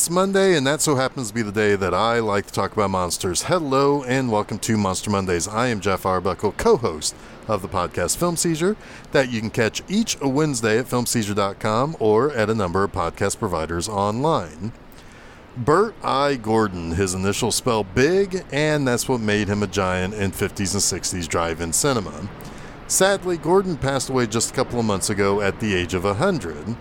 It's Monday, and that so happens to be the day that I like to talk about monsters. Hello, and welcome to Monster Mondays. I am Jeff Arbuckle, co host of the podcast Film Seizure, that you can catch each Wednesday at filmseizure.com or at a number of podcast providers online. Bert I. Gordon, his initials spell big, and that's what made him a giant in 50s and 60s drive in cinema. Sadly, Gordon passed away just a couple of months ago at the age of 100.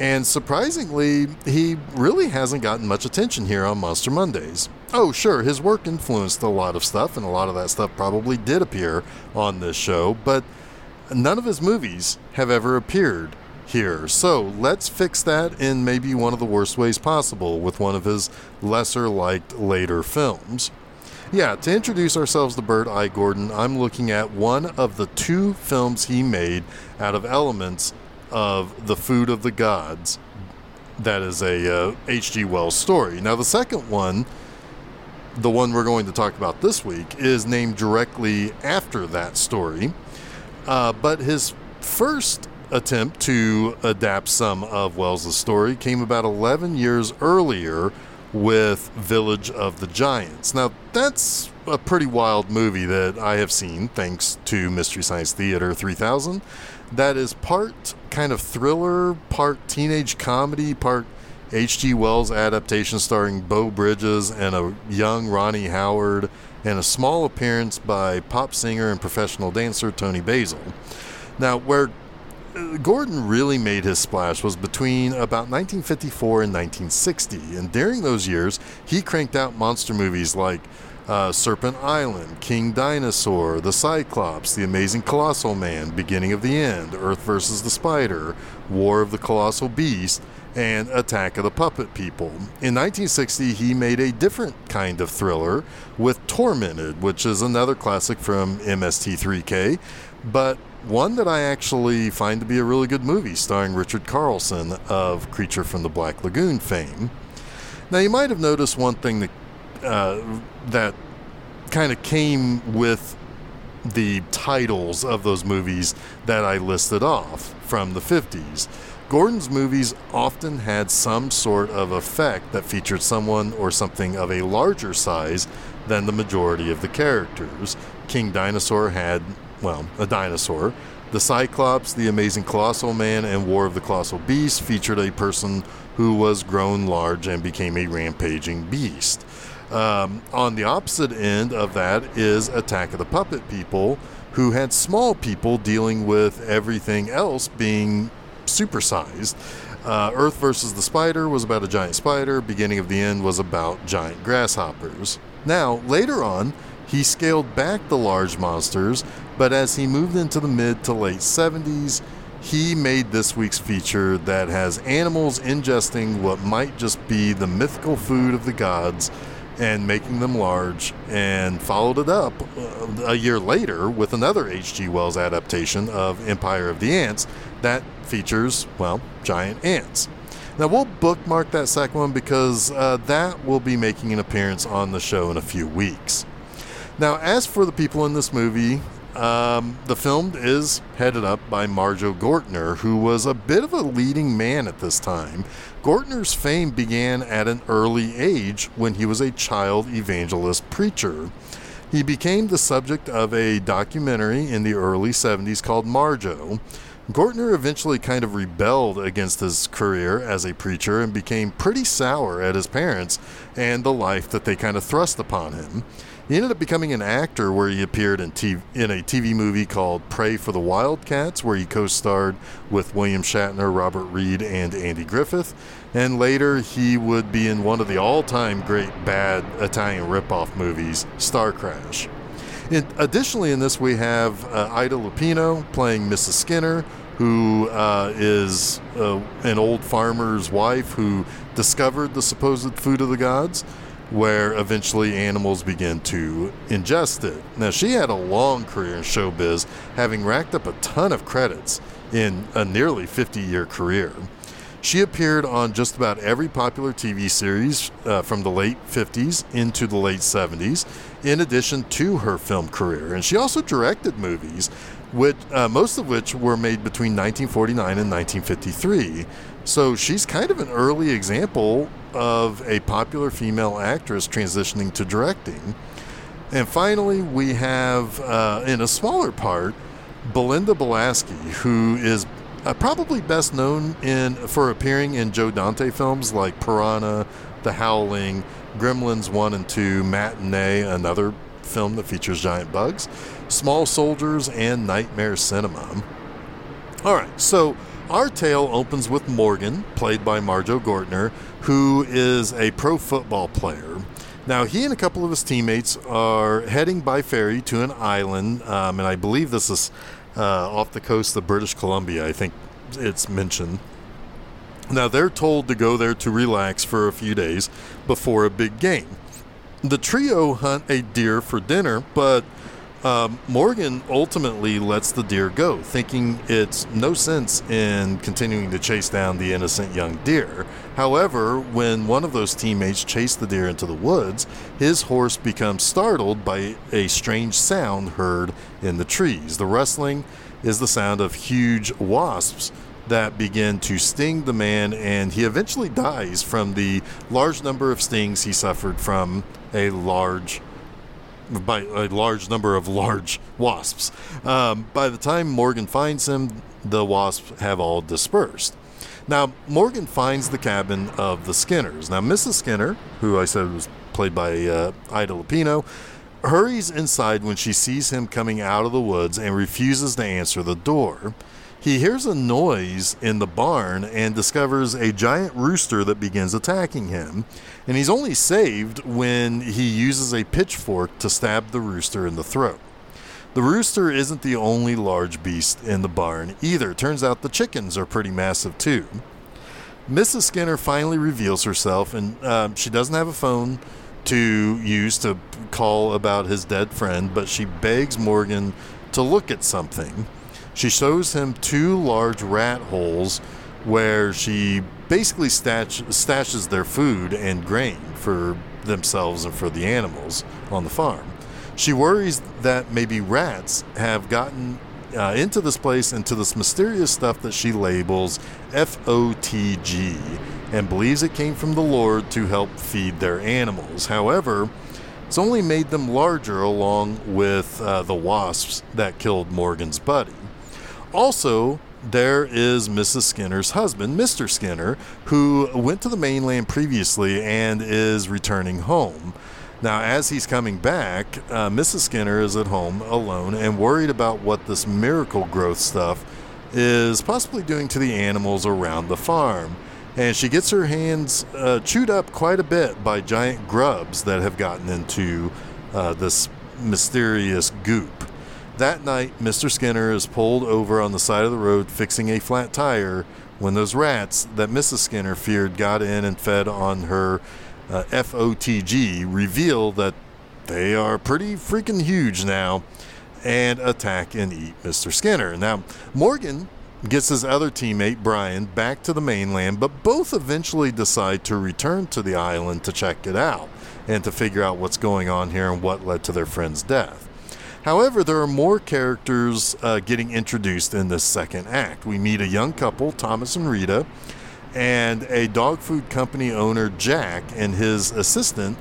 And surprisingly, he really hasn't gotten much attention here on Monster Mondays. Oh, sure, his work influenced a lot of stuff, and a lot of that stuff probably did appear on this show, but none of his movies have ever appeared here. So let's fix that in maybe one of the worst ways possible with one of his lesser liked later films. Yeah, to introduce ourselves to Bert I. Gordon, I'm looking at one of the two films he made out of elements of The Food of the Gods. That is a H.G. Uh, Wells story. Now, the second one, the one we're going to talk about this week, is named directly after that story. Uh, but his first attempt to adapt some of Wells' story came about 11 years earlier with Village of the Giants. Now, that's a pretty wild movie that I have seen thanks to Mystery Science Theater 3000 that is part kind of thriller, part teenage comedy, part H.G. Wells adaptation starring Beau Bridges and a young Ronny Howard, and a small appearance by pop singer and professional dancer Toni Basil. Now, where uh, Gordon really made his splash was between about 1954 and 1960, and during those years, he cranked out monster movies like uh, Serpent Island, King Dinosaur, The Cyclops, The Amazing Colossal Man, Beginning of the End, Earth vs. the Spider, War of the Colossal Beast, and Attack of the Puppet People. In 1960, he made a different kind of thriller with Tormented, which is another classic from MST3K, but one that I actually find to be a really good movie, starring Richard Carlson of Creature from the Black Lagoon fame. Now, you might have noticed one thing that uh, that kind of came with the titles of those movies that I listed off from the 50s. Gordon's movies often had some sort of effect that featured someone or something of a larger size than the majority of the characters. King Dinosaur had, well, a dinosaur. The Cyclops, The Amazing Colossal Man, and War of the Colossal Beast featured a person who was grown large and became a rampaging beast. Um, on the opposite end of that is Attack of the Puppet People, who had small people dealing with everything else being supersized. Uh, Earth versus the Spider was about a giant spider. Beginning of the End was about giant grasshoppers. Now, later on, he scaled back the large monsters, but as he moved into the mid to late 70s, he made this week's feature that has animals ingesting what might just be the mythical food of the gods and making them large, and followed it up uh, a year later with another H.G. Wells adaptation of Empire of the Ants that features, well, giant ants. Now, we'll bookmark that second one because uh, that will be making an appearance on the show in a few weeks. Now, as for the people in this movie, um, the film is headed up by Marjoe Gortner, who was a bit of a leading man at this time. Gortner's fame began at an early age when he was a child evangelist preacher. He became the subject of a documentary in the early 70s called Marjoe. Gortner eventually kind of rebelled against his career as a preacher and became pretty sour at his parents and the life that they kind of thrust upon him. He ended up becoming an actor where he appeared in, TV, in a TV movie called Pray for the Wildcats, where he co starred with William Shatner, Robert Reed, and Andy Griffith. And later, he would be in one of the all time great bad Italian ripoff movies, Star Crash. Additionally, in this, we have uh, Ida Lupino playing Mrs. Skinner, who uh, is uh, an old farmer's wife who discovered the supposed food of the gods where eventually animals begin to ingest it. Now, she had a long career in showbiz, having racked up a ton of credits in a nearly 50 year career. She appeared on just about every popular TV series uh, from the late 50s into the late 70s, in addition to her film career. And she also directed movies, which, uh, most of which were made between 1949 and 1953. So she's kind of an early example of a popular female actress transitioning to directing. And finally, we have, uh, in a smaller part, Belinda Balaski, who is uh, probably best known in for appearing in Joe Dante films like Piranha, The Howling, Gremlins 1 and 2, Matinee, another film that features giant bugs, Small Soldiers, and Nightmare Cinema. All right, so our tale opens with Morgan, played by Marjoe Gortner, who is a pro football player. Now, he and a couple of his teammates are heading by ferry to an island, um, and I believe this is uh, off the coast of British Columbia, I think it's mentioned. Now, they're told to go there to relax for a few days before a big game. The trio hunt a deer for dinner, but um, Morgan ultimately lets the deer go, thinking it's no sense in continuing to chase down the innocent young deer. However, when one of those teammates chased the deer into the woods, his horse becomes startled by a strange sound heard in the trees. The rustling is the sound of huge wasps that begin to sting the man, and he eventually dies from the large number of stings he suffered from a large by a large number of large wasps. Um, by the time Morgan finds him, the wasps have all dispersed. Now, Morgan finds the cabin of the Skinners. Now, Mrs. Skinner, who I said was played by uh, Ida Lupino, hurries inside when she sees him coming out of the woods and refuses to answer the door. He hears a noise in the barn and discovers a giant rooster that begins attacking him. And he's only saved when he uses a pitchfork to stab the rooster in the throat. The rooster isn't the only large beast in the barn either. Turns out the chickens are pretty massive too. Mrs. Skinner finally reveals herself, and uh, she doesn't have a phone to use to call about his dead friend, but she begs Morgan to look at something. She shows him two large rat holes where she basically stash, stashes their food and grain for themselves and for the animals on the farm. She worries that maybe rats have gotten uh, into this place, into this mysterious stuff that she labels FOTG, and believes it came from the Lord to help feed their animals. However, it's only made them larger along with uh, the wasps that killed Morgan's buddy. Also, there is Mrs. Skinner's husband, Mr. Skinner, who went to the mainland previously and is returning home. Now, as he's coming back, uh, Mrs. Skinner is at home alone and worried about what this miracle growth stuff is possibly doing to the animals around the farm. And she gets her hands uh, chewed up quite a bit by giant grubs that have gotten into uh, this mysterious goop. That night, Mr. Skinner is pulled over on the side of the road fixing a flat tire when those rats that Mrs. Skinner feared got in and fed on her uh, FOTG reveal that they are pretty freaking huge now and attack and eat Mr. Skinner. Now, Morgan gets his other teammate, Brian, back to the mainland, but both eventually decide to return to the island to check it out and to figure out what's going on here and what led to their friend's death. However, there are more characters uh, getting introduced in this second act. We meet a young couple, Thomas and Rita, and a dog food company owner, Jack, and his assistant,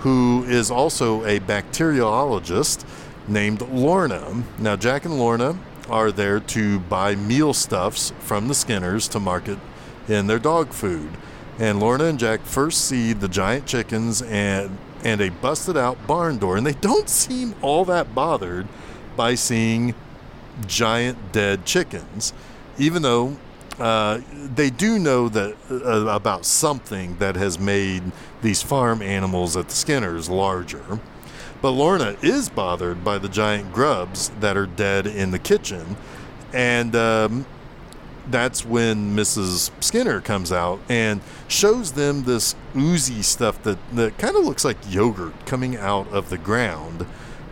who is also a bacteriologist named Lorna. Now, Jack and Lorna are there to buy meal stuffs from the Skinners to market in their dog food. And Lorna and Jack first see the giant chickens and and a busted out barn door, and they don't seem all that bothered by seeing giant dead chickens, even though uh, they do know that uh, about something that has made these farm animals at the Skinners larger. But Lorna is bothered by the giant grubs that are dead in the kitchen, and um, that's when Mrs. Skinner comes out and shows them this oozy stuff that, that kind of looks like yogurt coming out of the ground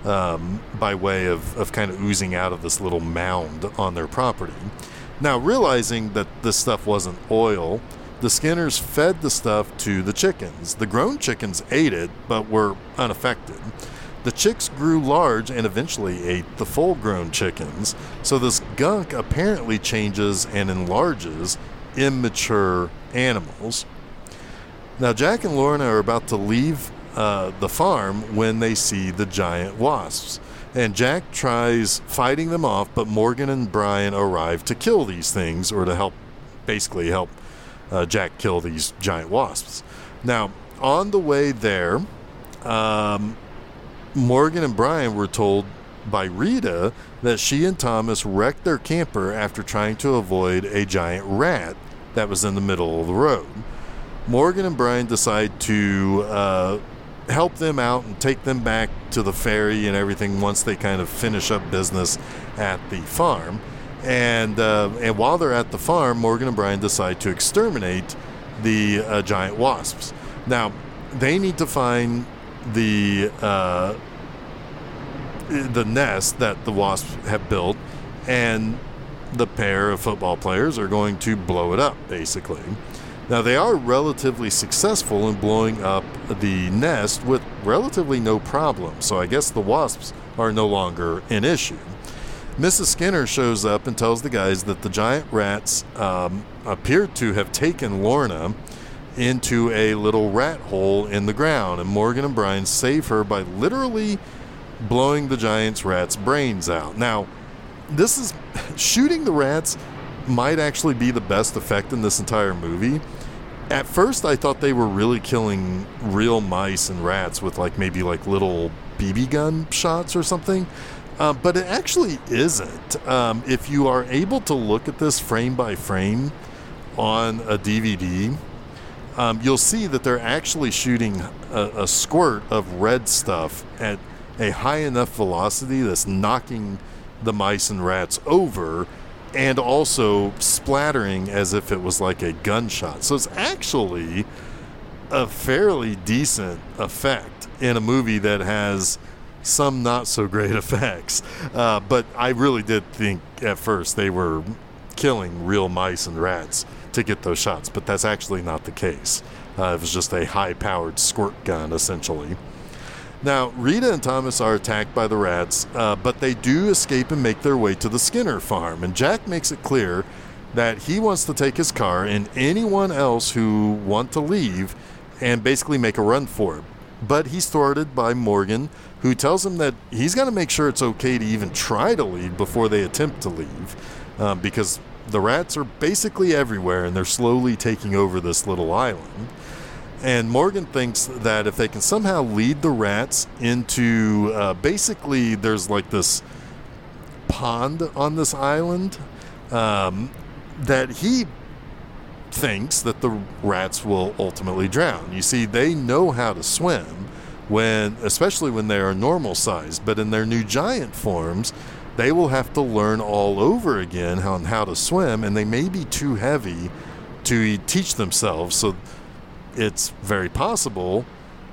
um, by way of, of kind of oozing out of this little mound on their property. Now, realizing that this stuff wasn't oil, the Skinners fed the stuff to the chickens. The grown chickens ate it, but were unaffected. The chicks grew large and eventually ate the full grown chickens, so this gunk apparently changes and enlarges immature animals. Now, Jack and Lorna are about to leave uh, the farm when they see the giant wasps. And Jack tries fighting them off, but Morgan and Brian arrive to kill these things or to help, basically, help uh, Jack kill these giant wasps. Now, on the way there, um, Morgan and Brian were told by Rita that she and Thomas wrecked their camper after trying to avoid a giant rat that was in the middle of the road. Morgan and Brian decide to uh, help them out and take them back to the ferry and everything once they kind of finish up business at the farm. And uh, and while they're at the farm, Morgan and Brian decide to exterminate the uh, giant wasps. Now they need to find the uh, the nest that the wasps have built, and the pair of football players are going to blow it up, basically. Now, they are relatively successful in blowing up the nest with relatively no problem, so I guess the wasps are no longer an issue. Mrs. Skinner shows up and tells the guys that the giant rats um, appeared to have taken Lorna into a little rat hole in the ground, and Morgan and Brian save her by literally blowing the giant's rat's brains out. Now, this is shooting the rats might actually be the best effect in this entire movie. At first, I thought they were really killing real mice and rats with like maybe like little BB gun shots or something. Uh, but it actually isn't. Um, if you are able to look at this frame by frame on a DVD, um, you'll see that they're actually shooting a, a squirt of red stuff at a high enough velocity that's knocking the mice and rats over and also splattering as if it was like a gunshot. So it's actually a fairly decent effect in a movie that has some not so great effects. Uh, but I really did think at first they were killing real mice and rats to get those shots, but that's actually not the case. Uh, it was just a high powered squirt gun, essentially. Now, Rita and Thomas are attacked by the rats, uh, but they do escape and make their way to the Skinner farm. And Jack makes it clear that he wants to take his car and anyone else who want to leave and basically make a run for it. But he's thwarted by Morgan, who tells him that he's got to make sure it's okay to even try to leave before they attempt to leave, um, because the rats are basically everywhere and they're slowly taking over this little island. And Morgan thinks that if they can somehow lead the rats into uh, basically, there's like this pond on this island, um, that he thinks that the rats will ultimately drown. You see, they know how to swim when, especially when they are normal size, but in their new giant forms, they will have to learn all over again how, how to swim, and they may be too heavy to teach themselves. So it's very possible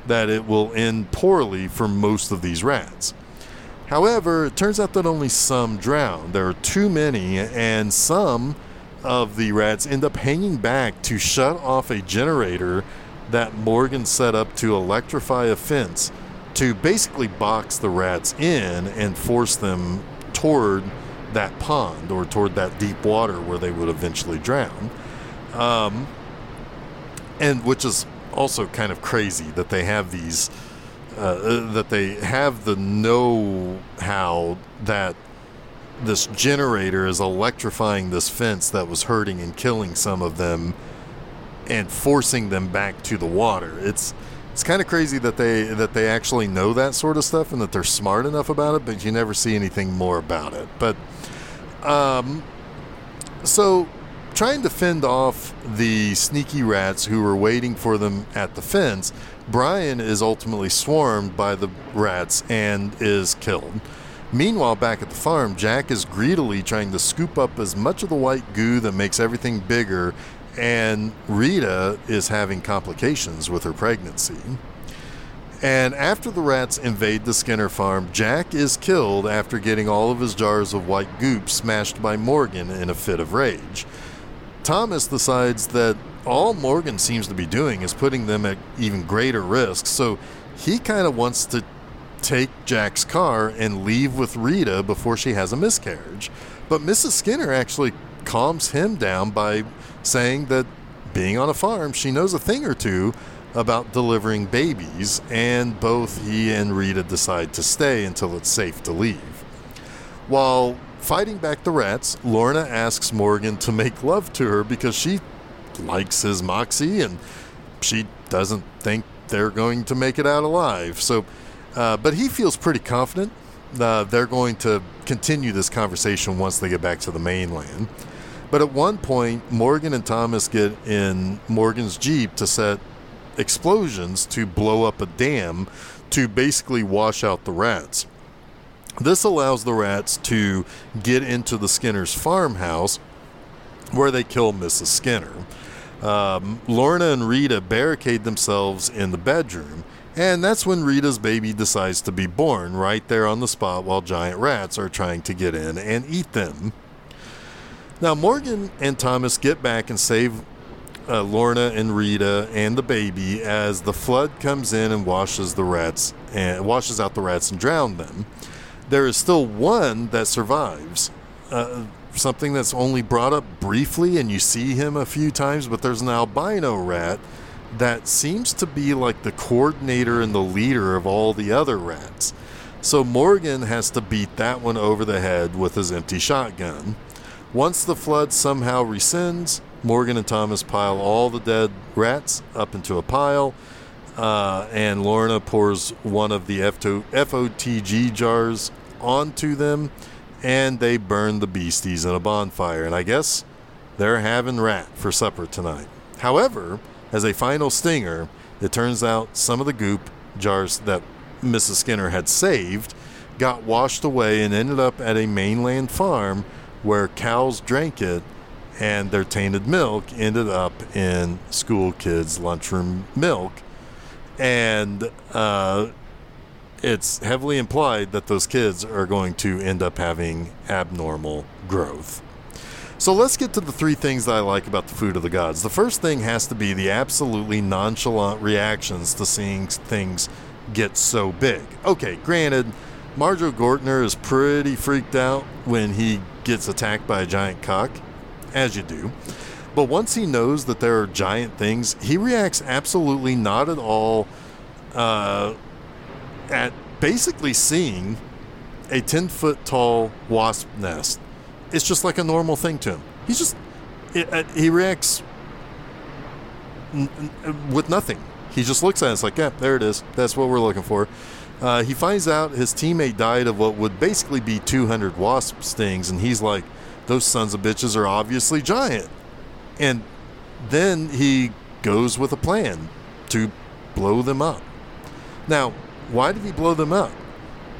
that it will end poorly for most of these rats. However, it turns out that only some drown. There are too many, and some of the rats end up hanging back to shut off a generator that Morgan set up to electrify a fence to basically box the rats in and force them toward that pond or toward that deep water where they would eventually drown. Um, and which is also kind of crazy that they have these uh, uh, that they have the know-how that this generator is electrifying this fence that was hurting and killing some of them and forcing them back to the water. It's it's kind of crazy that they that they actually know that sort of stuff and that they're smart enough about it, but you never see anything more about it. But um, so trying to fend off the sneaky rats who were waiting for them at the fence, Brian is ultimately swarmed by the rats and is killed. Meanwhile, back at the farm, Jack is greedily trying to scoop up as much of the white goo that makes everything bigger, and Rita is having complications with her pregnancy. And after the rats invade the Skinner farm, Jack is killed after getting all of his jars of white goop smashed by Morgan in a fit of rage. Thomas decides that all Morgan seems to be doing is putting them at even greater risk, so he kind of wants to take Jack's car and leave with Rita before she has a miscarriage. But Mrs. Skinner actually calms him down by saying that being on a farm, she knows a thing or two about delivering babies, and both he and Rita decide to stay until it's safe to leave. While fighting back the rats, Lorna asks Morgan to make love to her because she likes his moxie and she doesn't think they're going to make it out alive. So, uh, but he feels pretty confident uh, they're going to continue this conversation once they get back to the mainland. But at one point, Morgan and Thomas get in Morgan's Jeep to set explosions to blow up a dam to basically wash out the rats. This allows the rats to get into the Skinner's farmhouse where they kill Mrs. Skinner. Um, Lorna and Rita barricade themselves in the bedroom, and that's when Rita's baby decides to be born right there on the spot while giant rats are trying to get in and eat them. Now, Morgan and Thomas get back and save uh, Lorna and Rita and the baby as the flood comes in and washes the rats and washes out the rats and drown them. There is still one that survives. Uh, something that's only brought up briefly, and you see him a few times, but there's an albino rat that seems to be like the coordinator and the leader of all the other rats. So Morgan has to beat that one over the head with his empty shotgun. Once the flood somehow rescinds, Morgan and Thomas pile all the dead rats up into a pile, uh, and Lorna pours one of the FOTG jars onto them, and they burn the beasties in a bonfire. And I guess they're having rat for supper tonight. However, as a final stinger, it turns out some of the goop jars that Mrs. Skinner had saved got washed away and ended up at a mainland farm where cows drank it and their tainted milk ended up in school kids' lunchroom milk. And uh, it's heavily implied that those kids are going to end up having abnormal growth. So let's get to the three things that I like about the food of the gods. The first thing has to be the absolutely nonchalant reactions to seeing things get so big. Okay, granted, Marjoe Gortner is pretty freaked out when he gets attacked by a giant cock, as you do. But once he knows that there are giant things, he reacts absolutely not at all uh, at basically seeing a 10 foot tall wasp nest. It's just like a normal thing to him. He's just, it, uh, he reacts n- n- with nothing. He just looks at it. It's like, yeah, there it is. That's what we're looking for. Uh, he finds out his teammate died of what would basically be 200 wasp stings, and he's like, those sons of bitches are obviously giant. And then he goes with a plan to blow them up. Now, why did he blow them up?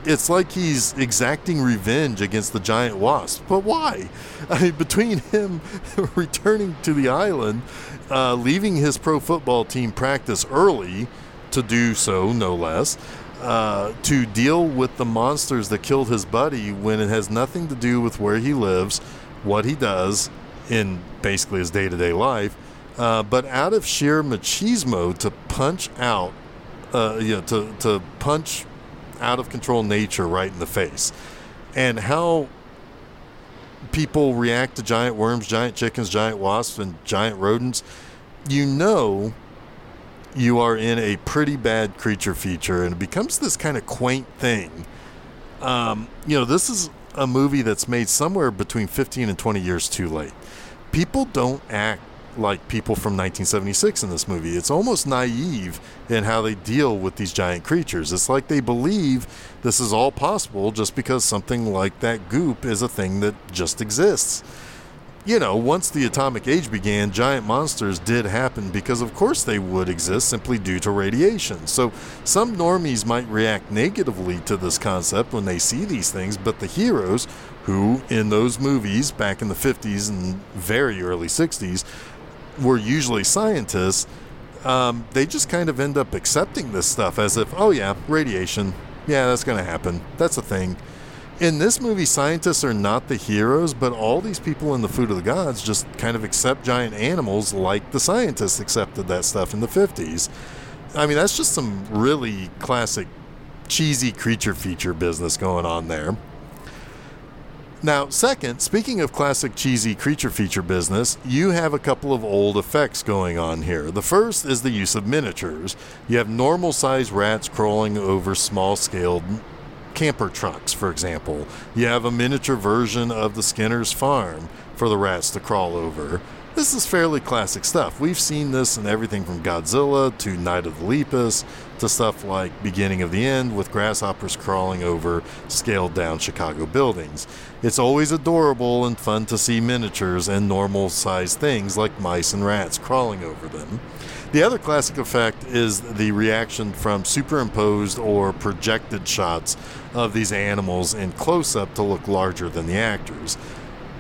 It's like he's exacting revenge against the giant wasp. But why? I mean, between him returning to the island, uh, leaving his pro football team practice early to do so, no less, uh, to deal with the monsters that killed his buddy when it has nothing to do with where he lives, what he does in basically his day to day life, uh, but out of sheer machismo to punch out uh, you know, to, to punch out of control nature right in the face. And how people react to giant worms, giant chickens, giant wasps, and giant rodents, you know you are in a pretty bad creature feature, and it becomes this kind of quaint thing. Um, you know, this is a movie that's made somewhere between 15 and 20 years too late. People don't act like people from 1976 in this movie. It's almost naive in how they deal with these giant creatures. It's like they believe this is all possible just because something like that goop is a thing that just exists. You know, once the atomic age began, giant monsters did happen because, of course, they would exist simply due to radiation. So, some normies might react negatively to this concept when they see these things, but the heroes, who in those movies back in the 50s and very early 60s were usually scientists, um, they just kind of end up accepting this stuff as if, oh yeah, radiation. Yeah, that's going to happen. That's a thing. In this movie, scientists are not the heroes, but all these people in the Food of the Gods just kind of accept giant animals like the scientists accepted that stuff in the 50s. I mean, that's just some really classic cheesy creature feature business going on there. Now, second, speaking of classic cheesy creature feature business, you have a couple of old effects going on here. The first is the use of miniatures. You have normal sized rats crawling over small scaled camper trucks, for example. You have a miniature version of the Skinner's farm for the rats to crawl over. This is fairly classic stuff. We've seen this in everything from Godzilla to Night of the Lepus to stuff like Beginning of the End with grasshoppers crawling over scaled down Chicago buildings. It's always adorable and fun to see miniatures and normal sized things like mice and rats crawling over them. The other classic effect is the reaction from superimposed or projected shots of these animals in close up to look larger than the actors.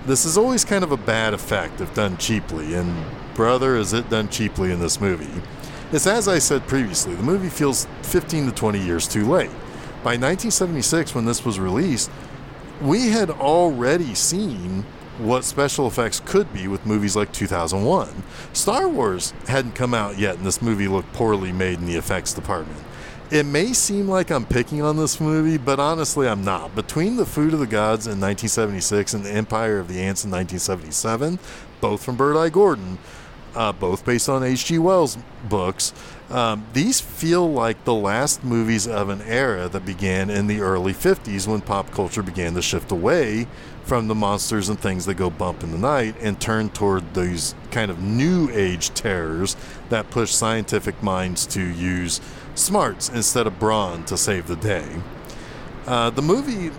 This is always kind of a bad effect if done cheaply, and brother, is it done cheaply in this movie. It's as I said previously, the movie feels 15 to 20 years too late. By 1976, when this was released, we had already seen what special effects could be with movies like 2001. Star Wars hadn't come out yet, and this movie looked poorly made in the effects department. It may seem like I'm picking on this movie, but honestly, I'm not. Between The Food of the Gods in 1976 and The Empire of the Ants in 1977, both from Bert I. Gordon, uh, both based on H.G. Wells' books, um, these feel like the last movies of an era that began in the early 50s when pop culture began to shift away from the monsters and things that go bump in the night and turn toward these kind of new age terrors that push scientific minds to use smarts instead of brawn to save the day. Uh, the movie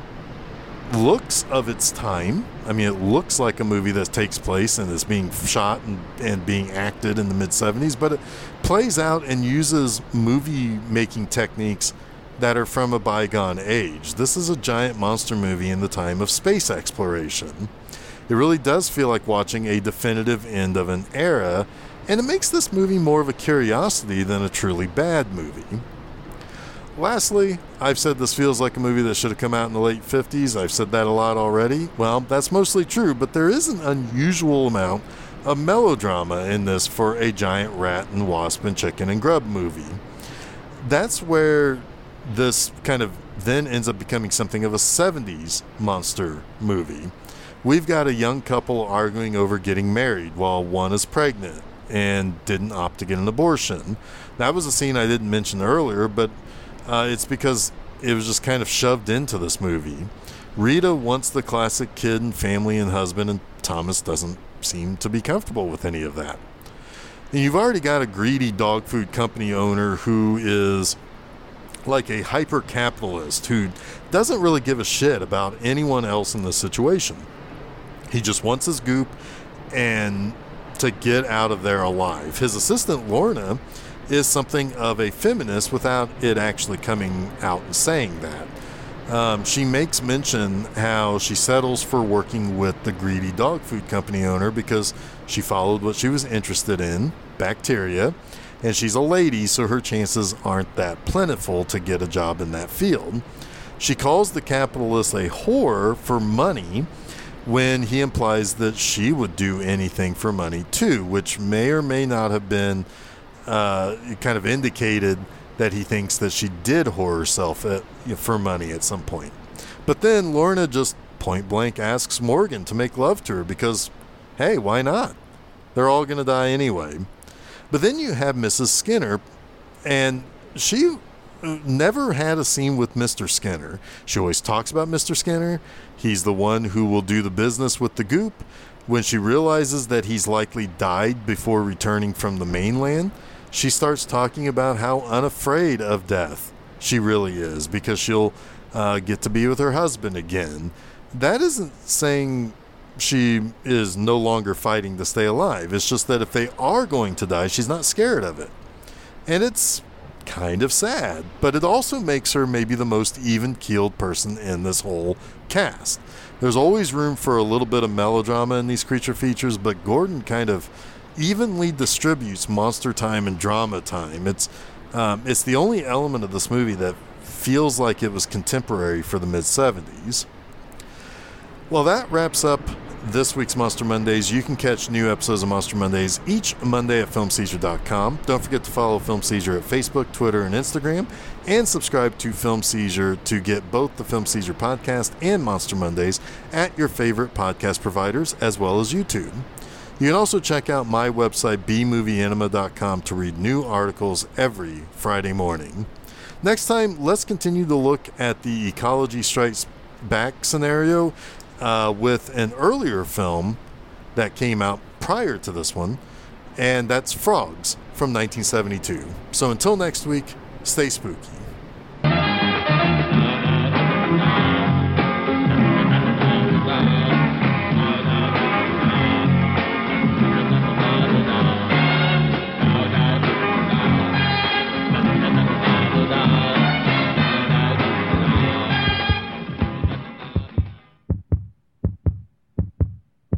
looks of its time. I mean, it looks like a movie that takes place and is being shot and, and being acted in the mid 70s, but it plays out and uses movie making techniques that are from a bygone age. This is a giant monster movie in the time of space exploration. It really does feel like watching a definitive end of an era and it makes this movie more of a curiosity than a truly bad movie. Lastly, I've said this feels like a movie that should have come out in the late 50s. I've said that a lot already. Well, that's mostly true, but there is an unusual amount of melodrama in this for a giant rat and wasp and chicken and grub movie. That's where this kind of then ends up becoming something of a 70s monster movie. We've got a young couple arguing over getting married while one is pregnant and didn't opt to get an abortion. That was a scene I didn't mention earlier, but uh, it's because it was just kind of shoved into this movie. Rita wants the classic kid and family and husband, and Thomas doesn't seem to be comfortable with any of that. And you've already got a greedy dog food company owner who is like a hyper capitalist who doesn't really give a shit about anyone else in the situation. He just wants his goop and to get out of there alive. His assistant, Lorna, is something of a feminist without it actually coming out and saying that. Um, she makes mention how she settles for working with the greedy dog food company owner because she followed what she was interested in bacteria, and she's a lady, so her chances aren't that plentiful to get a job in that field. She calls the capitalist a whore for money when he implies that she would do anything for money too, which may or may not have been uh, kind of indicated that he thinks that she did whore herself at, you know, for money at some point. But then Lorna just point blank asks Morgan to make love to her because, hey, why not? They're all going to die anyway. But then you have Mrs. Skinner, and she never had a scene with Mr. Skinner. She always talks about Mr. Skinner. He's the one who will do the business with the goop. When she realizes that he's likely died before returning from the mainland, she starts talking about how unafraid of death she really is because she'll uh, get to be with her husband again. That isn't saying she is no longer fighting to stay alive. It's just that if they are going to die, she's not scared of it. And it's kind of sad, but it also makes her maybe the most even keeled person in this whole cast. There's always room for a little bit of melodrama in these creature features, but Gordon kind of evenly distributes monster time and drama time. It's um, it's the only element of this movie that feels like it was contemporary for the mid 70s. Well, that wraps up this week's Monster Mondays. You can catch new episodes of Monster Mondays each Monday at FilmSeizure.com. Don't forget to follow Film Seizure at Facebook, Twitter, and Instagram, and subscribe to Film Seizure to get both the Film Seizure podcast and Monster Mondays at your favorite podcast providers, as well as YouTube. You can also check out my website, bmovieanima.com, to read new articles every Friday morning. Next time, let's continue to look at the Ecology Strikes Back scenario uh, with an earlier film that came out prior to this one, and that's Frogs from 1972. So until next week, stay spooky.